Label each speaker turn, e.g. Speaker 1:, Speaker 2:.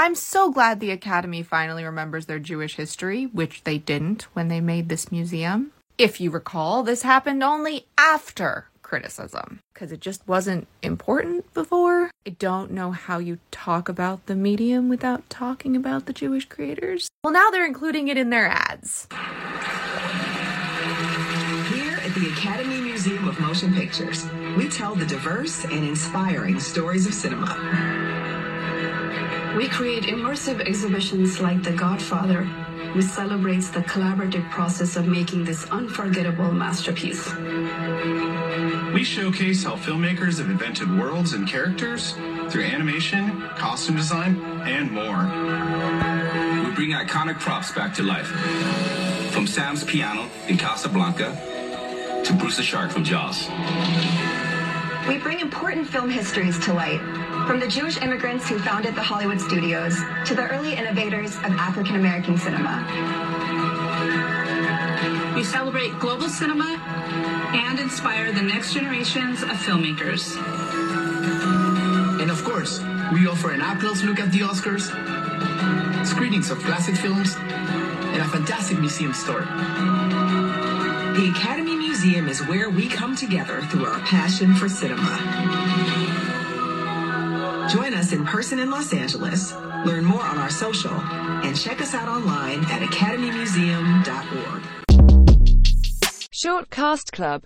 Speaker 1: I'm so glad the Academy finally remembers their Jewish history, which they didn't when they made this museum. If you recall, this happened only after criticism because it just wasn't important before. I don't know how you talk about the medium without talking about the Jewish creators. Well, now they're including it in their ads.
Speaker 2: Here at the Academy Museum of Motion Pictures, we tell the diverse and inspiring stories of cinema.
Speaker 3: We create immersive exhibitions like The Godfather, which celebrates the collaborative process of making this unforgettable masterpiece.
Speaker 4: We showcase how filmmakers have invented worlds and characters through animation, costume design, and more.
Speaker 5: We bring iconic props back to life. From Sam's piano in Casablanca to Bruce the Shark from Jaws.
Speaker 6: We bring important film histories to light, from the Jewish immigrants who founded the Hollywood studios to the early innovators of African American cinema.
Speaker 7: We celebrate global cinema and inspire the next generations of filmmakers.
Speaker 8: And of course, we offer an up-close look at the Oscars, screenings of classic films, and a fantastic museum store.
Speaker 2: The Academy Museum is where we come together through our passion for cinema. Join us in person in Los Angeles, learn more on our social, and check us out online at academymuseum.org.
Speaker 9: Short Cast Club